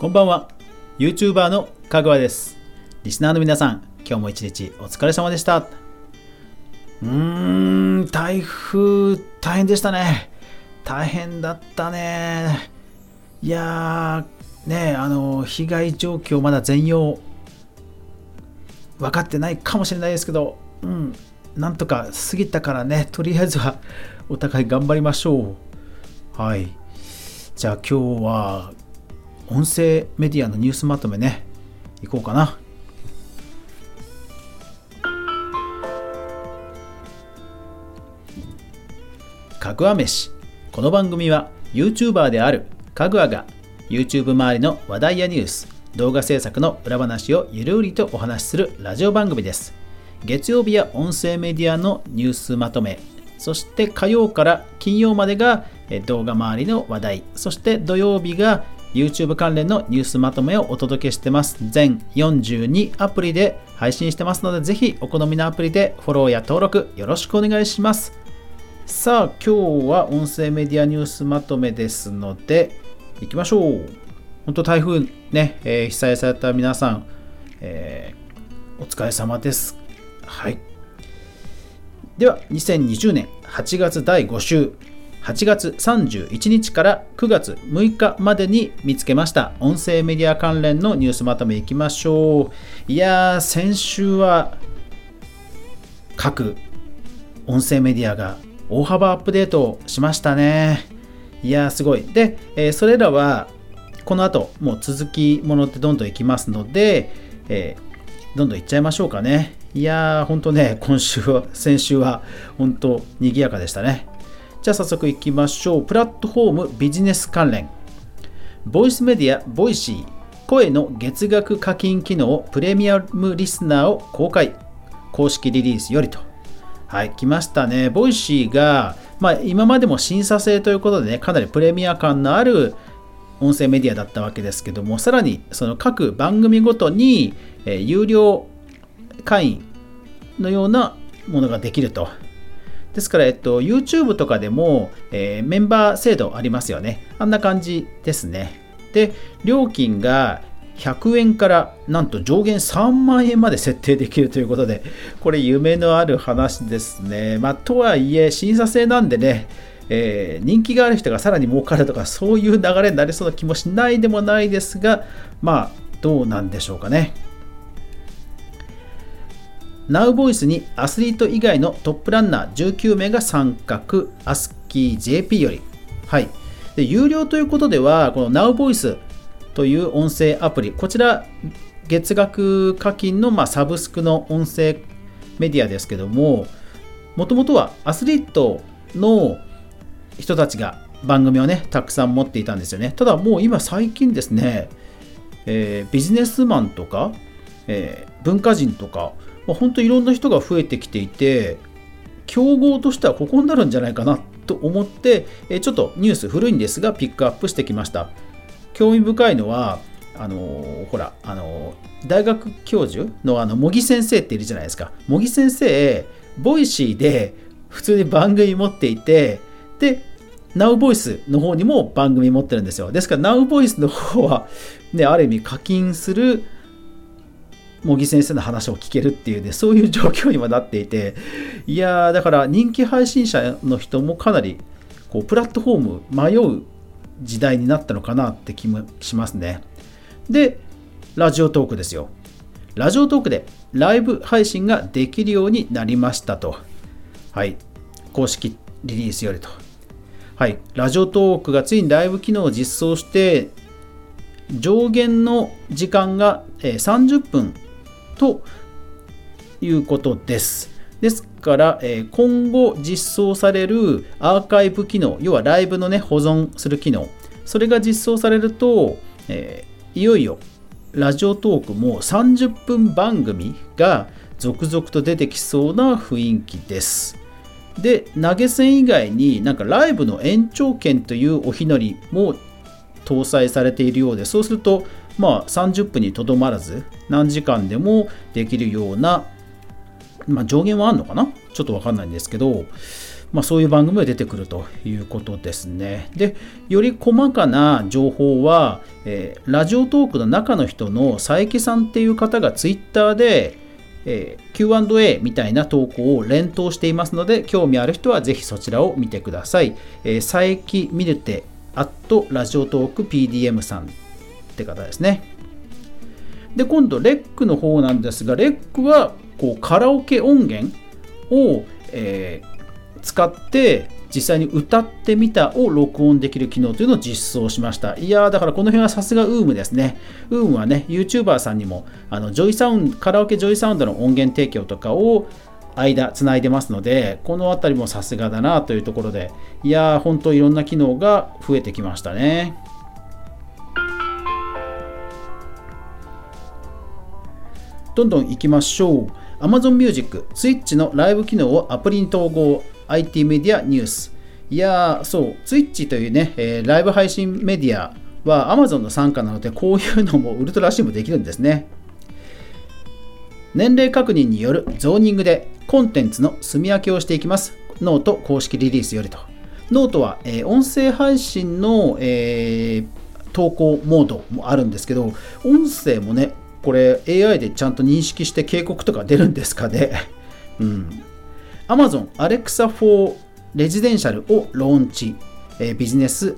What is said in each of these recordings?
こんばんは。YouTuber のかぐわです。リスナーの皆さん今日も一日お疲れ様でした。うーん台風大変でしたね。大変だったね。いやーねあの被害状況まだ全容分かってないかもしれないですけどうんなんとか過ぎたからね。とりあえずはお互い頑張りましょう。はい。じゃあ今日は音声メディアのニュースまとめね。いこうかな。かぐわ飯。この番組は YouTuber であるかぐわが YouTube 周りの話題やニュース動画制作の裏話をゆるりとお話しするラジオ番組です。月曜日や音声メディアのニュースまとめ。そして火曜から金曜までが動画周りの話題。そして土曜日が YouTube 関連のニュースまとめをお届けしてます。全42アプリで配信してますので、ぜひお好みのアプリでフォローや登録よろしくお願いします。さあ、今日は音声メディアニュースまとめですので、行きましょう。本当台風ね、えー、被災された皆さん、えー、お疲れ様です。はい。では、2020年8月第5週、8月31日から9月6日までに見つけました。音声メディア関連のニュースまとめいきましょう。いやー先週は各音声メディアが大幅アップデートしましたね。いやーすごい。で、えー、それらはこの後もう続きものってどんどんいきますので、えー、どんどんいっちゃいましょうかね。いやーほんとね今週は先週は本当賑やかでしたね。じゃあ早速いきましょう。プラットフォームビジネス関連。ボイスメディア、 Voicy、声の月額課金機能、プレミアムリスナーを公開。公式リリースよりと。はい、来ましたね。 Voicy が、まあ、今までも審査制ということでね、かなりプレミア感のある音声メディアだったわけですけども、さらにその各番組ごとに、えー、有料会員のようなものができると。ですから、えっと、YouTube とかでも、えー、メンバー制度ありますよね。あんな感じですね。で、料金が100円からなんと上限3万円まで設定できるということで、これ夢のある話ですね。まあ、とはいえ、審査制なんでね、えー、人気がある人がさらに儲かるとか、そういう流れになりそうな気もしないでもないですが、まあ、どうなんでしょうかね。Now ボイスにアスリート以外のトップランナー19名が参画、アスキー JP より。はい。で有料ということでは、この Now ボイスという音声アプリ、こちら月額課金のまサブスクの音声メディアですけども、もともとはアスリートの人たちが番組をね、たくさん持っていたんですよね。ただもう今最近ですね、えー、ビジネスマンとか、えー、文化人とか、まあ、本当いろんな人が増えてきていて競合としてはここになるんじゃないかなと思って、えちょっとニュース古いんですがピックアップしてきました。興味深いのはあのー、ほら、あのー、大学教授のあの茂木先生っているじゃないですか。茂木先生 Voicy で普通に番組持っていてで Now ボイスの方にも番組持ってるんですよ。ですから Now ボイスの方はねある意味課金する茂木先生の話を聞けるっていうね、そういう状況にもなっていて、いやー、だから人気配信者の人もかなり、こう、プラットフォーム迷う時代になったのかなって気もしますね。で、ラジオトークですよ。ラジオトークでライブ配信ができるようになりましたと。はい。公式リリースよりと。はい。ラジオトークがついにライブ機能を実装して、上限の時間が30分ということです。ですから、え今後実装されるアーカイブ機能、要はライブのね、保存する機能、それが実装されると、えいよいよラジオトークも30分番組が続々と出てきそうな雰囲気です。で、投げ銭以外になんかライブの延長券というおひのりも搭載されているようで、そうするとまあ、30分にとどまらず何時間でもできるような、まあ、上限はあるのかな？ちょっとわかんないんですけど、まあ、そういう番組が出てくるということですね。で、より細かな情報は、えー、ラジオトークの中の人の佐伯さんっていう方がツイッターで、えー、Q&A みたいな投稿を連投していますので、興味ある人はぜひそちらを見てください。えー、佐伯ミルテアットラジオトーク PDM さんって方ですね。で、今度、レックの方なんですが、レックはこうカラオケ音源を、えー、使って実際に歌ってみたを録音できる機能というのを実装しました。いやー、だからこの辺はさすが UM ですね。UM はね、YouTuber さんにもあのジョイサウン、カラオケ JOYSOUND の音源提供とかを間つないでますので、この辺りもさすがだなというところで、いやー、本当いろんな機能が増えてきましたね。どんどん行きましょう。Amazon Music、Twitch のライブ機能をアプリに統合、 ITmedia NEWS。いやー、そう、Twitch というね、えー、ライブ配信メディアは Amazon の傘下なので、こういうのもウルトラ C もできるんですね。年齢確認によるゾーニングでコンテンツの住み分けをしていきます。ノート公式リリースよりと。ノートは、えー、音声配信の、えー、投稿モードもあるんですけど、音声もね、これ AI でちゃんと認識して警告とか出るんですかね？うん。Amazon Alexa for Residential をローンチ、えー、ビジネス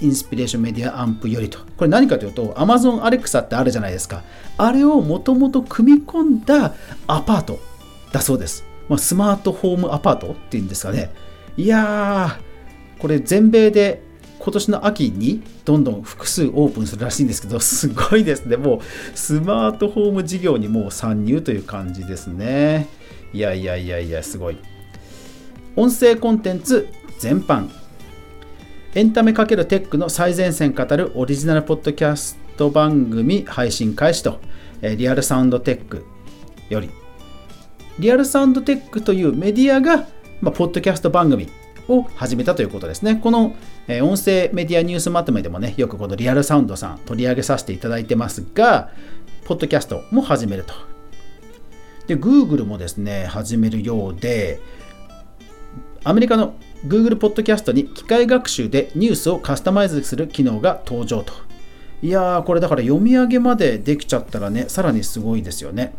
インスピレーションメディアアンプよりと。これ何かというと Amazon Alexa ってあるじゃないですか。あれをもともと組み込んだアパートだそうです。まあ、スマートホームアパートっていうんですかね。いやー、これ全米で今年の秋にどんどん複数オープンするらしいんですけど、すごいですね。もうスマートフォーム事業にもう参入という感じですね。いやいやいやいや、すごい。音声コンテンツ全般。エンタメ×テックの最前線語るオリジナルポッドキャスト番組配信開始と、リアルサウンドテックより。リアルサウンドテックというメディアが、まあ、ポッドキャスト番組を始めたということですね。この、え音声メディアニュースまとめでもね、よくこのリアルサウンドさん取り上げさせていただいてますが、ポッドキャストも始めると。で、Google もですね、始めるようで、アメリカの Google ポッドキャストに機械学習でニュースをカスタマイズする機能が登場と。いやー、これだから読み上げまでできちゃったらね、さらにすごいですよね。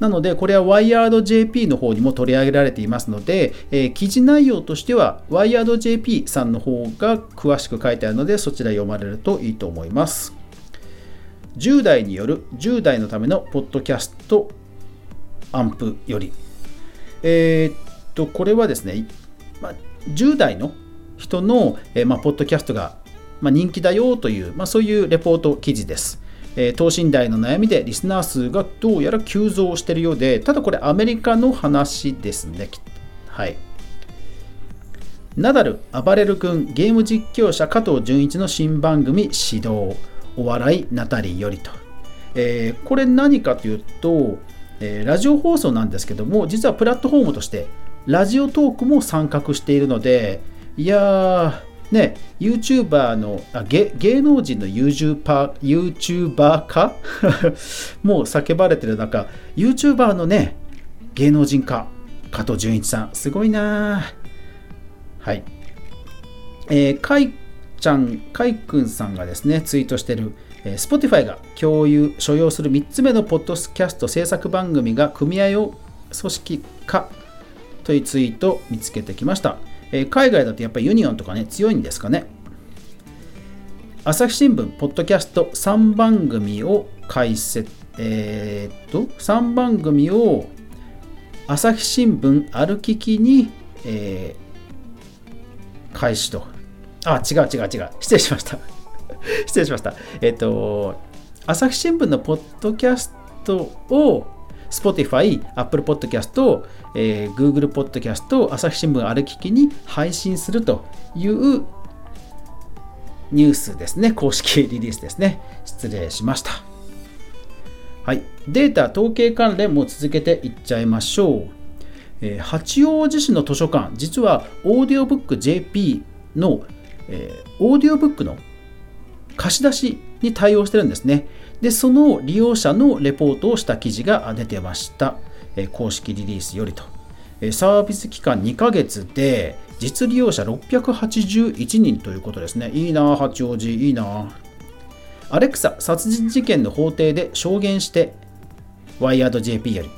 なので、これは WiredJP の方にも取り上げられていますので、えー、記事内容としては WiredJP さんの方が詳しく書いてあるので、そちら読まれるといいと思います。10代による10代のためのポッドキャストアンプより。えー、っと、これはですね、まあ、10代の人の、えー、まあ、ポッドキャストが、まあ、人気だよという、まそういうレポート記事です。え、等身大の悩みでリスナー数がどうやら急増しているようで、ただこれアメリカの話ですね。はい。ナダル、暴れる君、ゲーム実況者加藤純一の新番組始動、お笑いナタリーよりと。えー、これ何かというと、えー、ラジオ放送なんですけども、実はプラットフォームとして、ラジオトークも参画しているので、いやー、ね、YouTuber のあ芸芸能人の YouTuber, YouTuber 化？もう叫ばれてる中、YouTuber のね、芸能人化、加藤純一さん、すごいなはい。えー、かいちゃん、かいくんさんがですね、ツイートしてる、えー、Spotify が共有、所要する3つ目のポッドキャスト制作番組が組合を組織化というツイートを見つけてきました。えー、海外だとやっぱりユニオンとかね、強いんですかね。朝日新聞、ポッドキャスト3番組を開設、えー、っと、3番組を朝日新聞歩ききに、えー、開始と。あ、違う違う違う。失礼しました。失礼しました。えっ、と、朝日新聞のポッドキャストを Spotify、Apple Podcast、えー、Google Podcast、朝日新聞ある聞きに配信するというニュースですね。公式リリースですね。失礼しました。はい。データ、統計関連も続けていっちゃいましょう。えー、八王子市の図書館、実はオーディオブック JP の、えー、オーディオブックの貸し出しに対応してるんですね。で、その利用者のレポートをした記事が出てました。え公式リリースよりと。サービス期間2ヶ月で実利用者681人ということですね。いいな、八王子、いいな。アレクサ、殺人事件の法廷で証言して、ワイヤード JP より。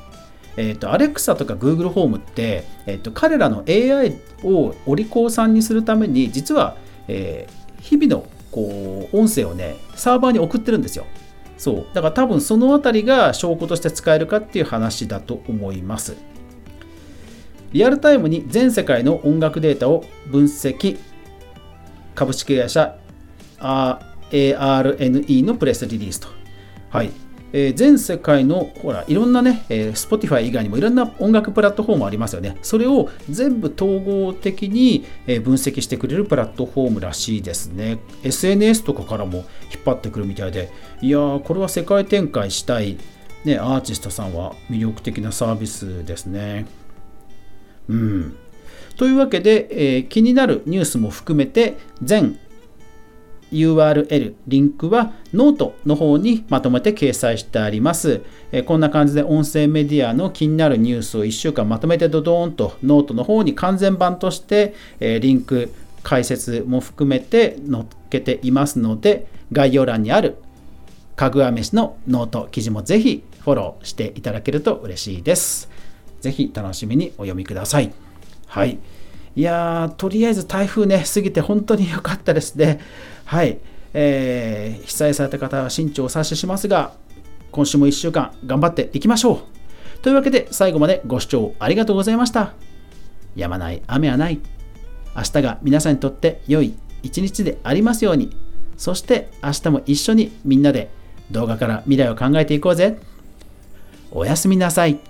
えっ、ー、と、アレクサとか Google ホームって、えっ、ー、と、彼らの AI をお利口さんにするために、実は、えー、日々のこう音声をね、サーバーに送ってるんですよ。そう。だから多分その辺りが証拠として使えるかっていう話だと思います。リアルタイムに全世界の音楽データを分析株式会社 ARNE のプレスリリースと。はい。えー、全世界のほらいろんなね、えー、Spotify 以外にもいろんな音楽プラットフォームありますよね。それを全部統合的に、えー、分析してくれるプラットフォームらしいですね。SNS とかからも引っ張ってくるみたいで、いやー、これは世界展開したい、ね、アーティストさんは魅力的なサービスですね。うん。というわけで、えー、気になるニュースも含めて全 URL、リンクはノートの方にまとめて掲載してあります。え、こんな感じで音声メディアの気になるニュースを1週間まとめてドドーンとノートの方に完全版として、え、リンク、解説も含めて載っけていますので、概要欄にあるかぐわ飯のノート記事もぜひフォローしていただけると嬉しいです。ぜひ楽しみにお読みください。はい。いや、とりあえず台風ね、過ぎて本当に良かったですね。はい。えー、被災された方は慎重を察ししますが、今週も1週間頑張っていきましょう。というわけで最後までご視聴ありがとうございました。やまない雨はない。明日が皆さんにとって良い一日でありますように。そして明日も一緒にみんなで動画から未来を考えていこうぜ。おやすみなさい。